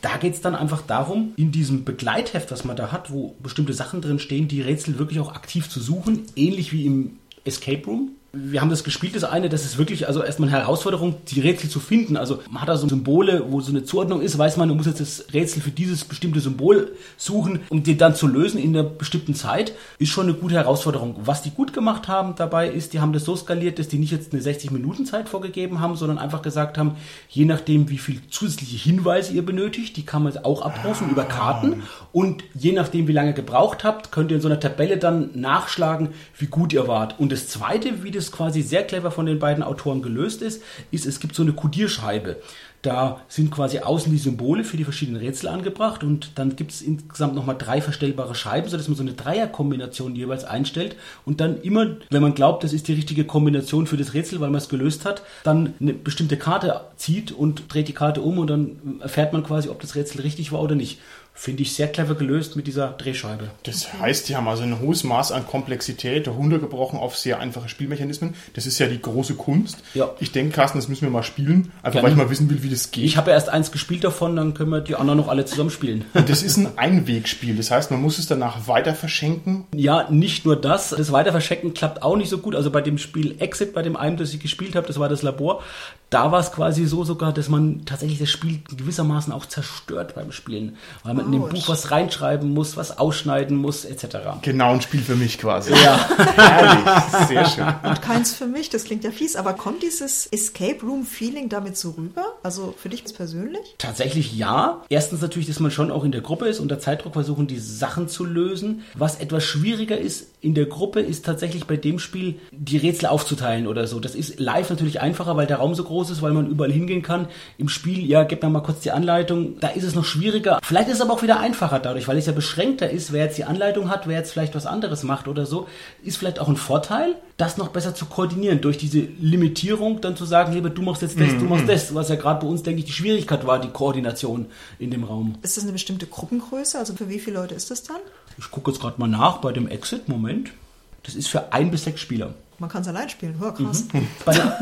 Da geht es dann einfach darum, in diesem Begleitheft, was man da hat, wo bestimmte Sachen drin stehen, die Rätsel wirklich auch aktiv zu suchen, ähnlich wie im Escape Room wir haben das gespielt, das eine, das ist wirklich also erstmal eine Herausforderung, die Rätsel zu finden. Also man hat da so Symbole, wo so eine Zuordnung ist, weiß man, man muss jetzt das Rätsel für dieses bestimmte Symbol suchen, um den dann zu lösen in einer bestimmten Zeit, ist schon eine gute Herausforderung. Was die gut gemacht haben dabei ist, die haben das so skaliert, dass die nicht jetzt eine 60-Minuten-Zeit vorgegeben haben, sondern einfach gesagt haben, je nachdem, wie viel zusätzliche Hinweise ihr benötigt, die kann man auch abrufen ah. über Karten und je nachdem, wie lange ihr gebraucht habt, könnt ihr in so einer Tabelle dann nachschlagen, wie gut ihr wart. Und das zweite, wie das das quasi sehr clever von den beiden Autoren gelöst ist, ist, es gibt so eine Kodierscheibe. Da sind quasi außen die Symbole für die verschiedenen Rätsel angebracht und dann gibt es insgesamt nochmal drei verstellbare Scheiben, sodass man so eine Dreierkombination jeweils einstellt und dann immer, wenn man glaubt, das ist die richtige Kombination für das Rätsel, weil man es gelöst hat, dann eine bestimmte Karte zieht und dreht die Karte um und dann erfährt man quasi, ob das Rätsel richtig war oder nicht finde ich sehr clever gelöst mit dieser Drehscheibe. Das heißt, die haben also ein hohes Maß an Komplexität, runtergebrochen auf sehr einfache Spielmechanismen. Das ist ja die große Kunst. Ja. Ich denke, Carsten, das müssen wir mal spielen, einfach Gerne. weil ich mal wissen will, wie das geht. Ich habe ja erst eins gespielt davon, dann können wir die anderen noch alle zusammen spielen. Und das ist ein Einwegspiel, das heißt, man muss es danach weiter verschenken. Ja, nicht nur das. Das Weiterverschenken klappt auch nicht so gut. Also bei dem Spiel Exit, bei dem einen, das ich gespielt habe, das war das Labor, da war es quasi so sogar, dass man tatsächlich das Spiel gewissermaßen auch zerstört beim Spielen, weil man in dem Buch was reinschreiben muss, was ausschneiden muss, etc. Genau ein Spiel für mich quasi. Ja, herrlich, sehr schön. Und keins für mich, das klingt ja fies, aber kommt dieses Escape Room Feeling damit so rüber? Also für dich persönlich? Tatsächlich ja. Erstens natürlich, dass man schon auch in der Gruppe ist, unter Zeitdruck versuchen, die Sachen zu lösen. Was etwas schwieriger ist in der Gruppe, ist tatsächlich bei dem Spiel die Rätsel aufzuteilen oder so. Das ist live natürlich einfacher, weil der Raum so groß groß ist, weil man überall hingehen kann. Im Spiel, ja, gib mir mal kurz die Anleitung. Da ist es noch schwieriger. Vielleicht ist es aber auch wieder einfacher dadurch, weil es ja beschränkter ist, wer jetzt die Anleitung hat, wer jetzt vielleicht was anderes macht oder so. Ist vielleicht auch ein Vorteil, das noch besser zu koordinieren. Durch diese Limitierung dann zu sagen, lieber, du machst jetzt das, du machst mhm. das. Was ja gerade bei uns, denke ich, die Schwierigkeit war, die Koordination in dem Raum. Ist das eine bestimmte Gruppengröße? Also für wie viele Leute ist das dann? Ich gucke jetzt gerade mal nach bei dem Exit. Moment. Das ist für ein bis sechs Spieler. Man kann es allein spielen, Hör, krass. Mhm. Bei den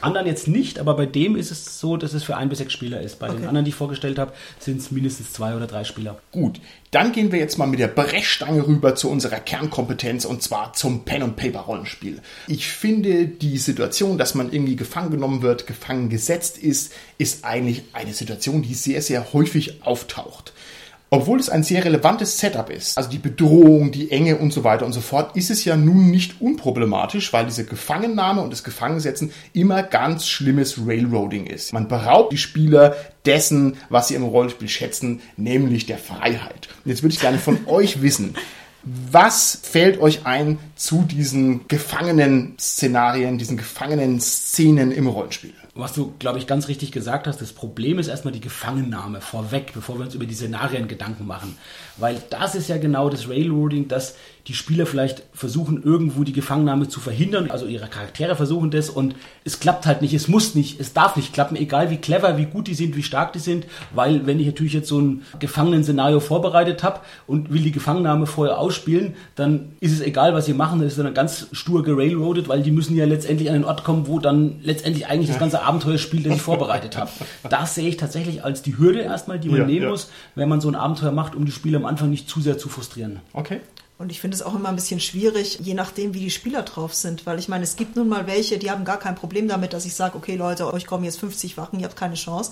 anderen jetzt nicht, aber bei dem ist es so, dass es für ein bis sechs Spieler ist. Bei okay. den anderen, die ich vorgestellt habe, sind es mindestens zwei oder drei Spieler. Gut, dann gehen wir jetzt mal mit der Brechstange rüber zu unserer Kernkompetenz und zwar zum Pen-and-Paper-Rollenspiel. Ich finde, die Situation, dass man irgendwie gefangen genommen wird, gefangen gesetzt ist, ist eigentlich eine Situation, die sehr, sehr häufig auftaucht. Obwohl es ein sehr relevantes Setup ist, also die Bedrohung, die Enge und so weiter und so fort, ist es ja nun nicht unproblematisch, weil diese Gefangennahme und das Gefangensetzen immer ganz schlimmes Railroading ist. Man beraubt die Spieler dessen, was sie im Rollenspiel schätzen, nämlich der Freiheit. Und jetzt würde ich gerne von euch wissen, Was fällt euch ein zu diesen Gefangenen-Szenarien, diesen Gefangenen-Szenen im Rollenspiel? Was du, glaube ich, ganz richtig gesagt hast, das Problem ist erstmal die Gefangennahme vorweg, bevor wir uns über die Szenarien Gedanken machen. Weil das ist ja genau das Railroading, dass die Spieler vielleicht versuchen, irgendwo die Gefangennahme zu verhindern. Also ihre Charaktere versuchen das und es klappt halt nicht, es muss nicht, es darf nicht klappen, egal wie clever, wie gut die sind, wie stark die sind. Weil wenn ich natürlich jetzt so ein Gefangenen-Szenario vorbereitet habe und will die Gefangennahme vorher ausspielen, dann ist es egal, was sie machen, das ist dann ganz stur gerailroadet, weil die müssen ja letztendlich an den Ort kommen, wo dann letztendlich eigentlich das ganze Abenteuer spielt, das ich vorbereitet habe. Das sehe ich tatsächlich als die Hürde erstmal, die man Ja, nehmen ja. muss, wenn man so ein Abenteuer macht, um die Spieler am Anfang nicht zu sehr zu frustrieren. Okay. Und ich finde es auch immer ein bisschen schwierig, je nachdem, wie die Spieler drauf sind. Weil ich meine, es gibt nun mal welche, die haben gar kein Problem damit, dass ich sage, okay Leute, euch kommen jetzt 50 Wachen, ihr habt keine Chance.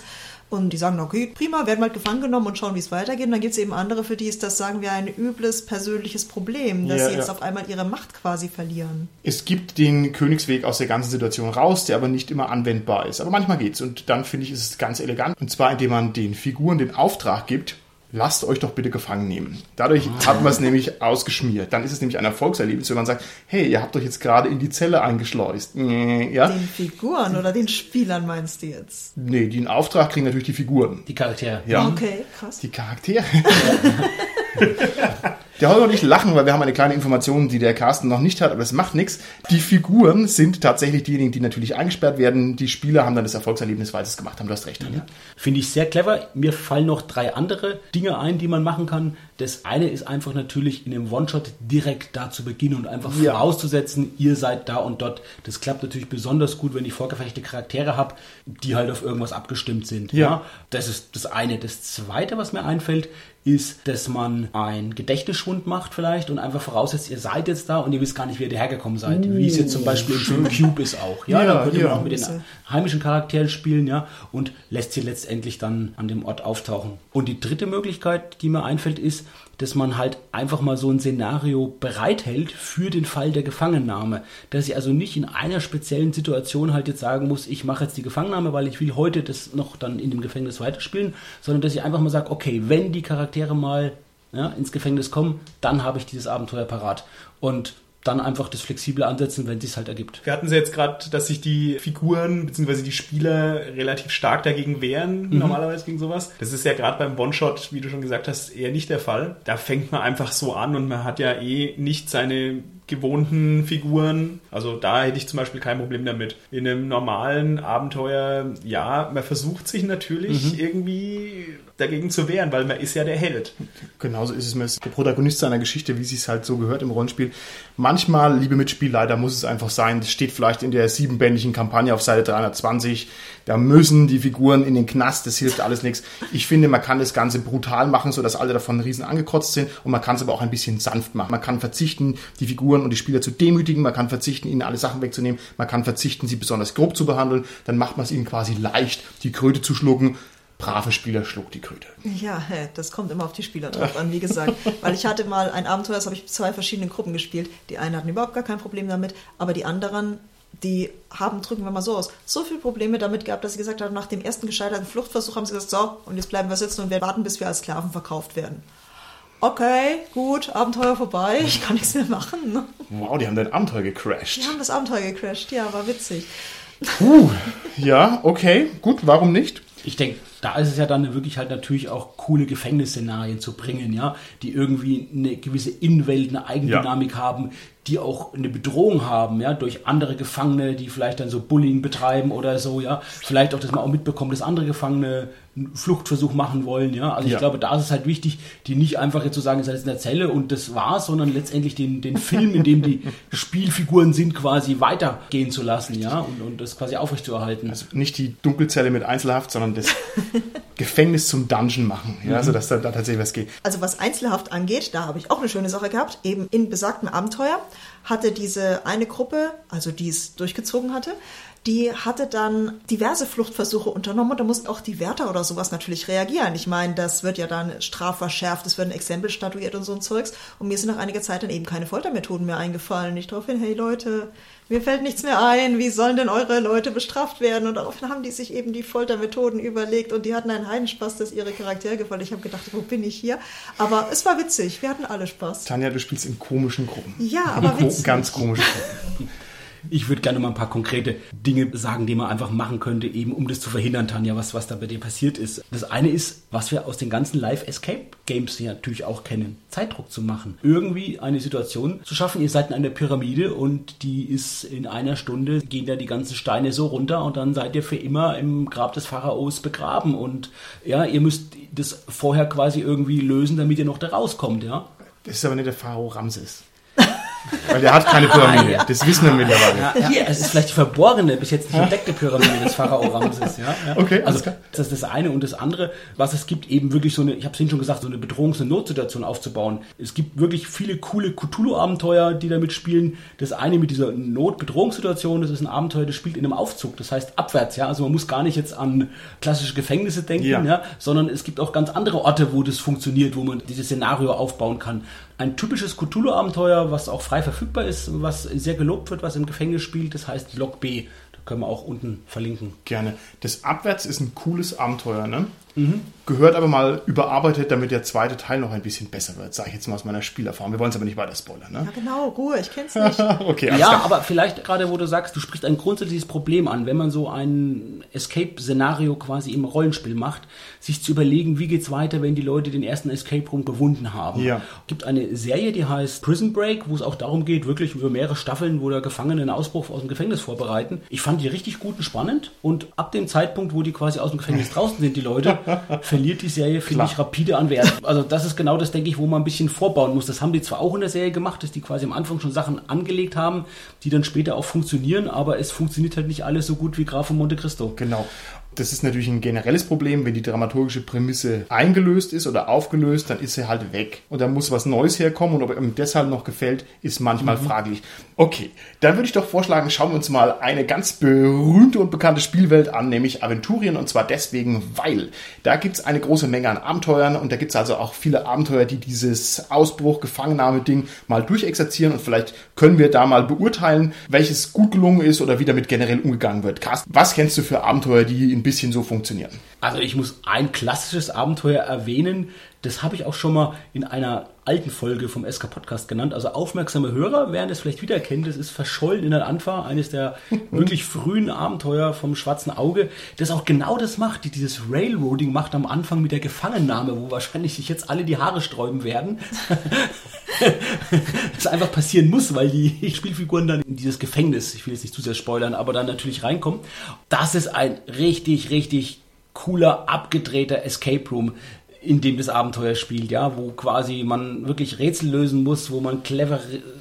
Und die sagen, okay, prima, werden halt gefangen genommen und schauen, wie es weitergeht. Und dann gibt es eben andere, für die ist das, sagen wir, ein übles persönliches Problem, dass Ja, sie jetzt ja. auf einmal ihre Macht quasi verlieren. Es gibt den Königsweg aus der ganzen Situation raus, der aber nicht immer anwendbar ist. Aber manchmal geht's. Und dann finde ich, ist es ganz elegant. Und zwar, indem man den Figuren den Auftrag gibt, lasst euch doch bitte gefangen nehmen. Dadurch hat man es nämlich ausgeschmiert. Dann ist es nämlich ein Erfolgserlebnis, wenn man sagt, hey, ihr habt euch jetzt gerade in die Zelle eingeschleust. Äh, Ja? Den Figuren oder den Spielern meinst du jetzt? Nee, den Auftrag kriegen natürlich die Figuren. Die Charaktere. Ja. Okay, krass. Die Charaktere. Der Holger und ich lachen, weil wir haben eine kleine Information, die der Carsten noch nicht hat, aber es macht nichts. Die Figuren sind tatsächlich diejenigen, die natürlich eingesperrt werden. Die Spieler haben dann das Erfolgserlebnis, weil sie es gemacht haben. Du hast recht, Tanja. Finde ich sehr clever. Mir fallen noch drei andere Dinge ein, die man machen kann. Das eine ist einfach natürlich in einem One-Shot direkt da zu beginnen und einfach Ja. vorauszusetzen, ihr seid da und dort. Das klappt natürlich besonders gut, wenn ich vorgefertigte Charaktere habe, die halt auf irgendwas abgestimmt sind. Ja. Das ist das eine. Das zweite, was mir einfällt, ist, dass man einen Gedächtnisschwund macht vielleicht und einfach voraussetzt, ihr seid jetzt da und ihr wisst gar nicht, wie ihr hergekommen seid. Wie es jetzt zum Beispiel im Film Cube ist auch. Ja, Ja, dann könnt ihr ja. auch mit den heimischen Charakteren spielen, ja, und lässt sie letztendlich dann an dem Ort auftauchen. Und die dritte Möglichkeit, die mir einfällt, ist, dass man halt einfach mal so ein Szenario bereithält für den Fall der Gefangennahme. Dass ich also nicht in einer speziellen Situation halt jetzt sagen muss, ich mache jetzt die Gefangennahme, weil ich will heute das noch dann in dem Gefängnis weiterspielen, sondern dass ich einfach mal sage, okay, wenn die Charaktere mal ja, ins Gefängnis kommen, dann habe ich dieses Abenteuer parat. Und dann einfach das flexible ansetzen, wenn es halt ergibt. Wir hatten sie jetzt gerade, dass sich die Figuren bzw. die Spieler relativ stark dagegen wehren, normalerweise gegen sowas. Das ist ja gerade beim One-Shot, wie du schon gesagt hast, eher nicht der Fall. Da fängt man einfach so an und man hat ja eh nicht seine gewohnten Figuren. Also da hätte ich zum Beispiel kein Problem damit. In einem normalen Abenteuer, ja, man versucht sich natürlich irgendwie dagegen zu wehren, weil man ist ja der Held. Genauso ist es mit der Protagonist seiner Geschichte, wie sie es halt so gehört im Rollenspiel. Manchmal, liebe Mitspieler, da muss es einfach sein, das steht vielleicht in der siebenbändigen Kampagne auf Seite 320, da müssen die Figuren in den Knast, das hilft alles nichts. Ich finde, man kann das Ganze brutal machen, sodass alle davon riesen angekotzt sind und man kann es aber auch ein bisschen sanft machen. Man kann verzichten, die Figuren und die Spieler zu demütigen, man kann verzichten, ihnen alle Sachen wegzunehmen, man kann verzichten, sie besonders grob zu behandeln, dann macht man es ihnen quasi leicht, die Kröte zu schlucken. Brave Spieler schluckt die Kröte. Ja, das kommt immer auf die Spieler drauf an, wie gesagt. Weil ich hatte mal ein Abenteuer, das habe ich zwei verschiedenen Gruppen gespielt. Die einen hatten überhaupt gar kein Problem damit, aber die anderen, die haben, drücken wir mal so aus, so viele Probleme damit gehabt, dass sie gesagt haben, nach dem ersten gescheiterten Fluchtversuch haben sie gesagt, so, und jetzt bleiben wir sitzen und wir warten, bis wir als Sklaven verkauft werden. Okay, gut, Abenteuer vorbei, ich kann nichts mehr machen. ne? Wow, die haben dein Abenteuer gecrashed. Die haben das Abenteuer gecrashed, ja, war witzig. Puh, ja, okay, gut, warum nicht? ich denke, da ist es ja dann wirklich halt natürlich auch coole Gefängnisszenarien zu bringen, ja, die irgendwie eine gewisse Innenwelt, eine Eigendynamik haben, die auch eine Bedrohung haben, ja, durch andere Gefangene, die vielleicht dann so Bullying betreiben oder so, ja. Vielleicht auch, dass man auch mitbekommt, dass andere Gefangene einen Fluchtversuch machen wollen, ja. Also Ja. ich glaube, da ist es halt wichtig, die nicht einfach jetzt zu sagen, ihr seid jetzt in der Zelle und das war's, sondern letztendlich den, den Film, in dem die Spielfiguren sind, quasi weitergehen zu lassen, ja, und, und das quasi aufrechtzuerhalten. Also nicht die Dunkelzelle mit Einzelhaft, sondern das Gefängnis zum Dungeon machen, ja, also dass da, da tatsächlich was geht. Also was Einzelhaft angeht, da habe ich auch eine schöne Sache gehabt. Eben in besagtem Abenteuer hatte diese eine Gruppe, also die es durchgezogen hatte, die hatte dann diverse Fluchtversuche unternommen und da mussten auch die Wärter oder sowas natürlich reagieren. Ich meine, das wird ja dann strafverschärft, es werden Exempel statuiert und so ein Zeugs. Und mir sind nach einiger Zeit dann eben keine Foltermethoden mehr eingefallen. Ich daraufhin, hey Leute, mir fällt nichts mehr ein, wie sollen denn eure Leute bestraft werden? Und daraufhin haben die sich eben die Foltermethoden überlegt und die hatten einen Heidenspaß, dass ihre Charaktere gefallen. Ich habe gedacht, wo bin ich hier? Aber es war witzig, wir hatten alle Spaß. Tanja, du spielst in komischen Gruppen. Ja, aber witzig. Ganz komische Gruppen. Ich würde gerne mal ein paar konkrete Dinge sagen, die man einfach machen könnte, eben um das zu verhindern, Tanja, was, was da bei dir passiert ist. Das eine ist, was wir aus den ganzen Live-Escape-Games hier natürlich auch kennen, Zeitdruck zu machen. Irgendwie eine Situation zu schaffen, ihr seid in einer Pyramide und die ist in einer Stunde, gehen da die ganzen Steine so runter und dann seid ihr für immer im Grab des Pharaos begraben und ja, ihr müsst das vorher quasi irgendwie lösen, damit ihr noch da rauskommt, ja. Das ist aber nicht der Pharao Ramses. Weil der hat keine Pyramide. ja. Das wissen wir mittlerweile. Ja, ja, es ist vielleicht die verborgene, bis jetzt nicht entdeckte Pyramide des Pharao Ramses. Ja. Okay, also das ist das eine und das andere, was es gibt, eben wirklich so eine, ich habe es Ihnen schon gesagt, so eine Bedrohungs- und Notsituation aufzubauen. Es gibt wirklich viele coole Cthulhu-Abenteuer, die damit spielen. Das eine mit dieser Not-Bedrohungssituation, das ist ein Abenteuer, das spielt in einem Aufzug, das heißt abwärts. Ja, also man muss gar nicht jetzt an klassische Gefängnisse denken, ja. sondern es gibt auch ganz andere Orte, wo das funktioniert, wo man dieses Szenario aufbauen kann. Ein typisches Cthulhu-Abenteuer, was auch frei verfügbar ist, was sehr gelobt wird, was im Gefängnis spielt, das heißt Block B. Da können wir auch unten verlinken. Gerne. Das Abwärts ist ein cooles Abenteuer, ne? Gehört aber mal überarbeitet, damit der zweite Teil noch ein bisschen besser wird, sage ich jetzt mal aus meiner Spielerfahrung. Wir wollen es aber nicht weiter spoilern, ne? Ja, genau, Ruhe, ich kenn's nicht. Okay, Ja, klar. aber vielleicht gerade, wo du sagst, du sprichst ein grundsätzliches Problem an, wenn man so ein Escape-Szenario quasi im Rollenspiel macht, sich zu überlegen, wie geht's weiter, wenn die Leute den ersten Escape Room gewunden haben. Ja. gibt eine Serie, die heißt Prison Break, wo es auch darum geht, wirklich über mehrere Staffeln, wo der Gefangene einen Ausbruch aus dem Gefängnis vorbereiten. Ich fand die richtig gut und spannend und ab dem Zeitpunkt, wo die quasi aus dem Gefängnis draußen sind, die Leute, verliert die Serie, finde ich, rapide an Wert. Also das ist genau das, denke ich, wo man ein bisschen vorbauen muss. Das haben die zwar auch in der Serie gemacht, dass die quasi am Anfang schon Sachen angelegt haben, die dann später auch funktionieren, aber es funktioniert halt nicht alles so gut wie Graf von Monte Cristo. Genau. Das ist natürlich ein generelles Problem, wenn die dramaturgische Prämisse eingelöst ist oder aufgelöst, dann ist sie halt weg. Und dann muss was Neues herkommen und ob ihm deshalb noch gefällt, ist manchmal fraglich. Okay, dann würde ich doch vorschlagen, schauen wir uns mal eine ganz berühmte und bekannte Spielwelt an, nämlich Aventurien. Und zwar deswegen, weil da gibt es eine große Menge an Abenteuern und da gibt es also auch viele Abenteuer, die dieses Ausbruch, Gefangennahme-Ding mal durchexerzieren und vielleicht können wir da mal beurteilen, welches gut gelungen ist oder wie damit generell umgegangen wird. Carsten, was kennst du für Abenteuer, die ein bisschen so funktionieren? Also ich muss ein klassisches Abenteuer erwähnen. Das habe ich auch schon mal in einer alten Folge vom SK Podcast genannt. Also aufmerksame Hörer werden es vielleicht wiedererkennen. Das ist Verschollen in der Anfa, eines der wirklich frühen Abenteuer vom Schwarzen Auge, das auch genau das macht, die dieses Railroading macht am Anfang mit der Gefangennahme, wo wahrscheinlich sich jetzt alle die Haare sträuben werden. das einfach passieren muss, weil die Spielfiguren dann in dieses Gefängnis, ich will jetzt nicht zu sehr spoilern, aber dann natürlich reinkommen. Das ist ein richtig, richtig cooler, abgedrehter Escape Room, in dem das Abenteuer spielt, ja, wo quasi man wirklich Rätsel lösen muss, wo man clevere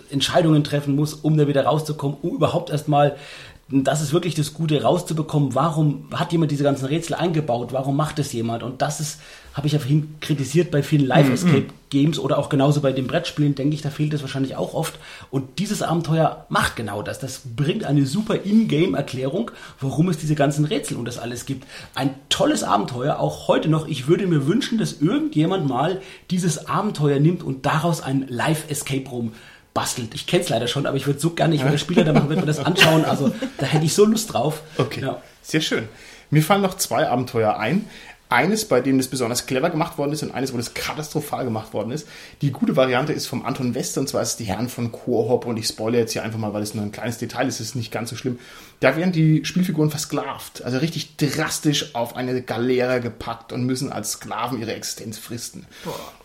Entscheidungen treffen muss, um da wieder rauszukommen, um überhaupt erstmal das ist wirklich das Gute, rauszubekommen, warum hat jemand diese ganzen Rätsel eingebaut, warum macht es jemand? Und das ist, habe ich ja vorhin kritisiert bei vielen Live-Escape-Games oder auch genauso bei den Brettspielen, denke ich, da fehlt es wahrscheinlich auch oft. Und dieses Abenteuer macht genau das. Das bringt eine super In-Game-Erklärung, warum es diese ganzen Rätsel und das alles gibt. Ein tolles Abenteuer, auch heute noch. Ich würde mir wünschen, dass irgendjemand mal dieses Abenteuer nimmt und daraus ein Live-Escape-Room bastelt. Ich kenne es leider schon, aber ich würde so gerne, ich wäre Spieler, dann würde mir das anschauen. Also da hätte ich so Lust drauf. Okay, Ja. sehr schön. Mir fallen noch zwei Abenteuer ein. Eines, bei dem das besonders clever gemacht worden ist und eines, wo das katastrophal gemacht worden ist. Die gute Variante ist vom Anton Wester und zwar ist es die Herren von Chorhop und ich spoilere jetzt hier einfach mal, weil es nur ein kleines Detail ist, es ist nicht ganz so schlimm. Da werden die Spielfiguren versklavt, also richtig drastisch auf eine Galeere gepackt und müssen als Sklaven ihre Existenz fristen.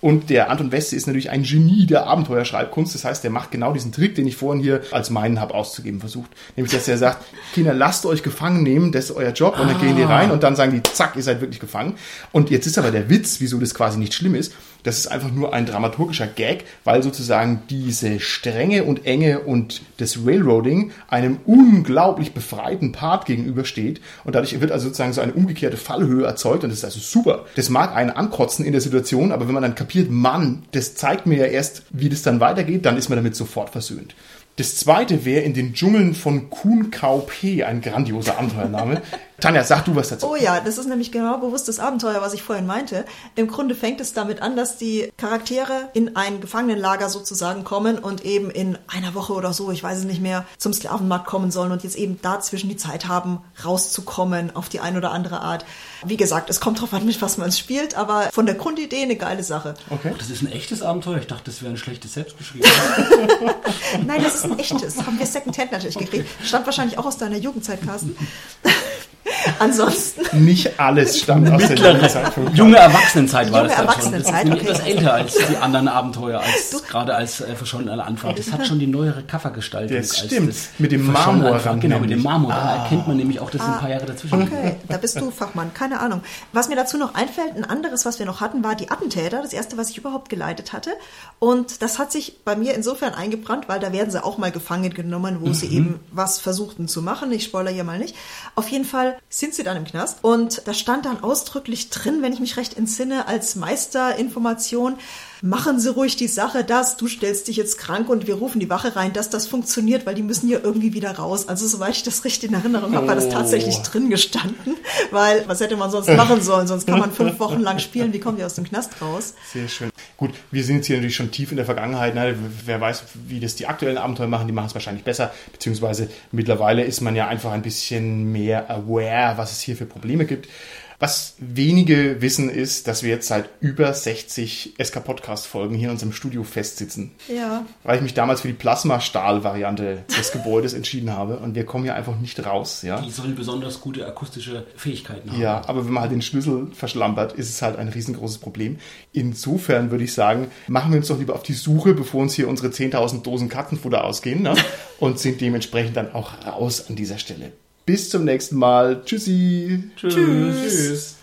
Und der Anton Wester ist natürlich ein Genie der Abenteuerschreibkunst, das heißt, der macht genau diesen Trick, den ich vorhin hier als meinen habe auszugeben versucht. Nämlich, dass er sagt, Kinder, lasst euch gefangen nehmen, das ist euer Job und dann gehen die rein und dann sagen die, zack, ihr seid wirklich gefangen. Und jetzt ist aber der Witz, wieso das quasi nicht schlimm ist, das ist einfach nur ein dramaturgischer Gag, weil sozusagen diese Strenge und Enge und das Railroading einem unglaublich befreiten Part gegenübersteht. Und dadurch wird also sozusagen so eine umgekehrte Fallhöhe erzeugt und das ist also super. Das mag einen ankotzen in der Situation, aber wenn man dann kapiert, Mann, das zeigt mir ja erst, wie das dann weitergeht, dann ist man damit sofort versöhnt. Das zweite wäre in den Dschungeln von Kuhn KP, ein grandioser Abenteuername. Tanja, sag du was dazu. Oh ja, das ist nämlich genau bewusstes Abenteuer, was ich vorhin meinte. Im Grunde fängt es damit an, dass die Charaktere in ein Gefangenenlager sozusagen kommen und eben in einer Woche oder so, ich weiß es nicht mehr, zum Sklavenmarkt kommen sollen und jetzt eben dazwischen die Zeit haben, rauszukommen auf die eine oder andere Art. Wie gesagt, es kommt drauf an, mit was man es spielt, aber von der Grundidee eine geile Sache. Okay. Oh, das ist ein echtes Abenteuer. Ich dachte, das wäre ein schlechtes selbstgeschrieben. Nein, das ist ein echtes. Haben wir Secondhand natürlich gekriegt. Stammt wahrscheinlich auch aus deiner Jugendzeit, Carsten. Ansonsten. Nicht alles stammt aus der Jugendzeit. Junge Erwachsenenzeit war Junge das dann Erwachsenenzeit, schon. Das okay. ist etwas älter als die anderen Abenteuer, als gerade als äh, verschollener Anfang. Das hat schon die neuere Covergestaltung. Das als stimmt. das Mit dem Marmorrand Anfang. Genau, mit dem. Marmor. Da erkennt man nämlich auch, das sind ein paar Jahre dazwischen. Okay, da bist du Fachmann, keine Ahnung. Was mir dazu noch einfällt, ein anderes, was wir noch hatten, war die Attentäter, das erste, was ich überhaupt geleitet hatte. Und das hat sich bei mir insofern eingebrannt, weil da werden sie auch mal gefangen genommen, wo sie eben was versuchten zu machen. Ich spoiler hier mal nicht. Auf jeden Fall sind sie dann im Knast. Und da stand dann ausdrücklich drin, wenn ich mich recht entsinne, als Meisterinformation, machen Sie ruhig die Sache, dass du stellst dich jetzt krank und wir rufen die Wache rein, dass das funktioniert, weil die müssen ja irgendwie wieder raus. Also soweit ich das richtig in Erinnerung habe, war das tatsächlich drin gestanden, weil was hätte man sonst machen sollen? Sonst kann man fünf Wochen lang spielen, wie kommen die aus dem Knast raus? Sehr schön. Gut, wir sind jetzt hier natürlich schon tief in der Vergangenheit. Ne? Wer weiß, wie das die aktuellen Abenteuer machen, die machen es wahrscheinlich besser. Beziehungsweise mittlerweile ist man ja einfach ein bisschen mehr aware, was es hier für Probleme gibt. Was wenige wissen ist, dass wir jetzt seit über 60 SK-Podcast-Folgen hier in unserem Studio festsitzen. Ja. Weil ich mich damals für die Plasma-Stahl-Variante des Gebäudes entschieden habe. Und wir kommen hier einfach nicht raus. Ja? Die soll besonders gute akustische Fähigkeiten haben. Ja, aber wenn man halt den Schlüssel verschlampert, ist es halt ein riesengroßes Problem. Insofern würde ich sagen, machen wir uns doch lieber auf die Suche, bevor uns hier unsere 10.000 Dosen Katzenfutter ausgehen ne? und sind dementsprechend dann auch raus an dieser Stelle. Bis zum nächsten Mal. Tschüssi. Tschüss. Tschüss. Tschüss.